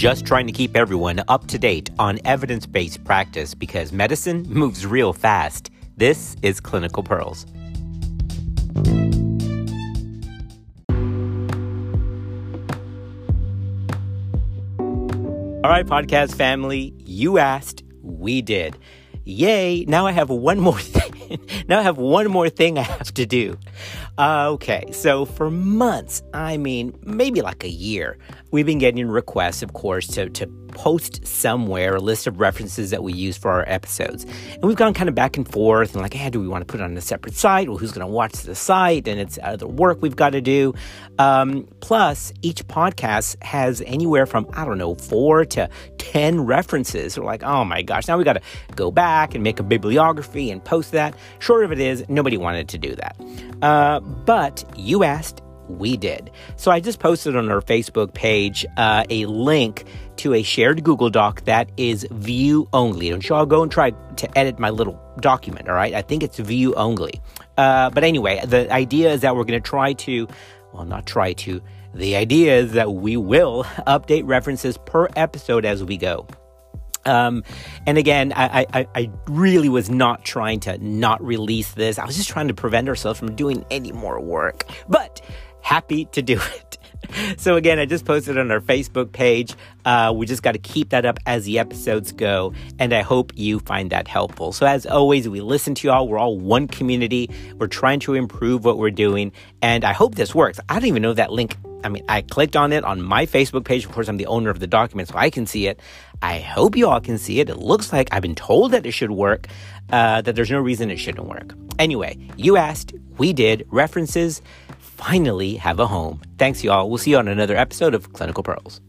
just trying to keep everyone up to date on evidence based practice because medicine moves real fast. This is Clinical Pearls. All right, podcast family, you asked, we did. Yay, now I have one more thing. now I have one more thing I have to do. Uh, okay, so for months, I mean, maybe like a year, we've been getting requests, of course, to, to post somewhere a list of references that we use for our episodes. And we've gone kind of back and forth and like, hey, do we want to put it on a separate site? Well, who's going to watch the site? And it's other work we've got to do. Um, plus, each podcast has anywhere from, I don't know, four to 10 references. We're like, oh my gosh, now we got to go back and make a bibliography and post that. Short of it is, nobody wanted to do that. Uh, but you asked, we did. So I just posted on our Facebook page uh, a link to a shared Google Doc that is view only. Don't you all go and try to edit my little document, all right? I think it's view only. Uh, but anyway, the idea is that we're going to try to, well, not try to, the idea is that we will update references per episode as we go. Um, and again, I, I, I, really was not trying to not release this. I was just trying to prevent ourselves from doing any more work. But happy to do it. So again, I just posted on our Facebook page. Uh, we just got to keep that up as the episodes go, and I hope you find that helpful. So as always, we listen to y'all. We're all one community. We're trying to improve what we're doing, and I hope this works. I don't even know that link. I mean, I clicked on it on my Facebook page. Of course, I'm the owner of the document, so I can see it. I hope you all can see it. It looks like I've been told that it should work. Uh, that there's no reason it shouldn't work. Anyway, you asked, we did. References finally have a home. Thanks, y'all. We'll see you on another episode of Clinical Pearls.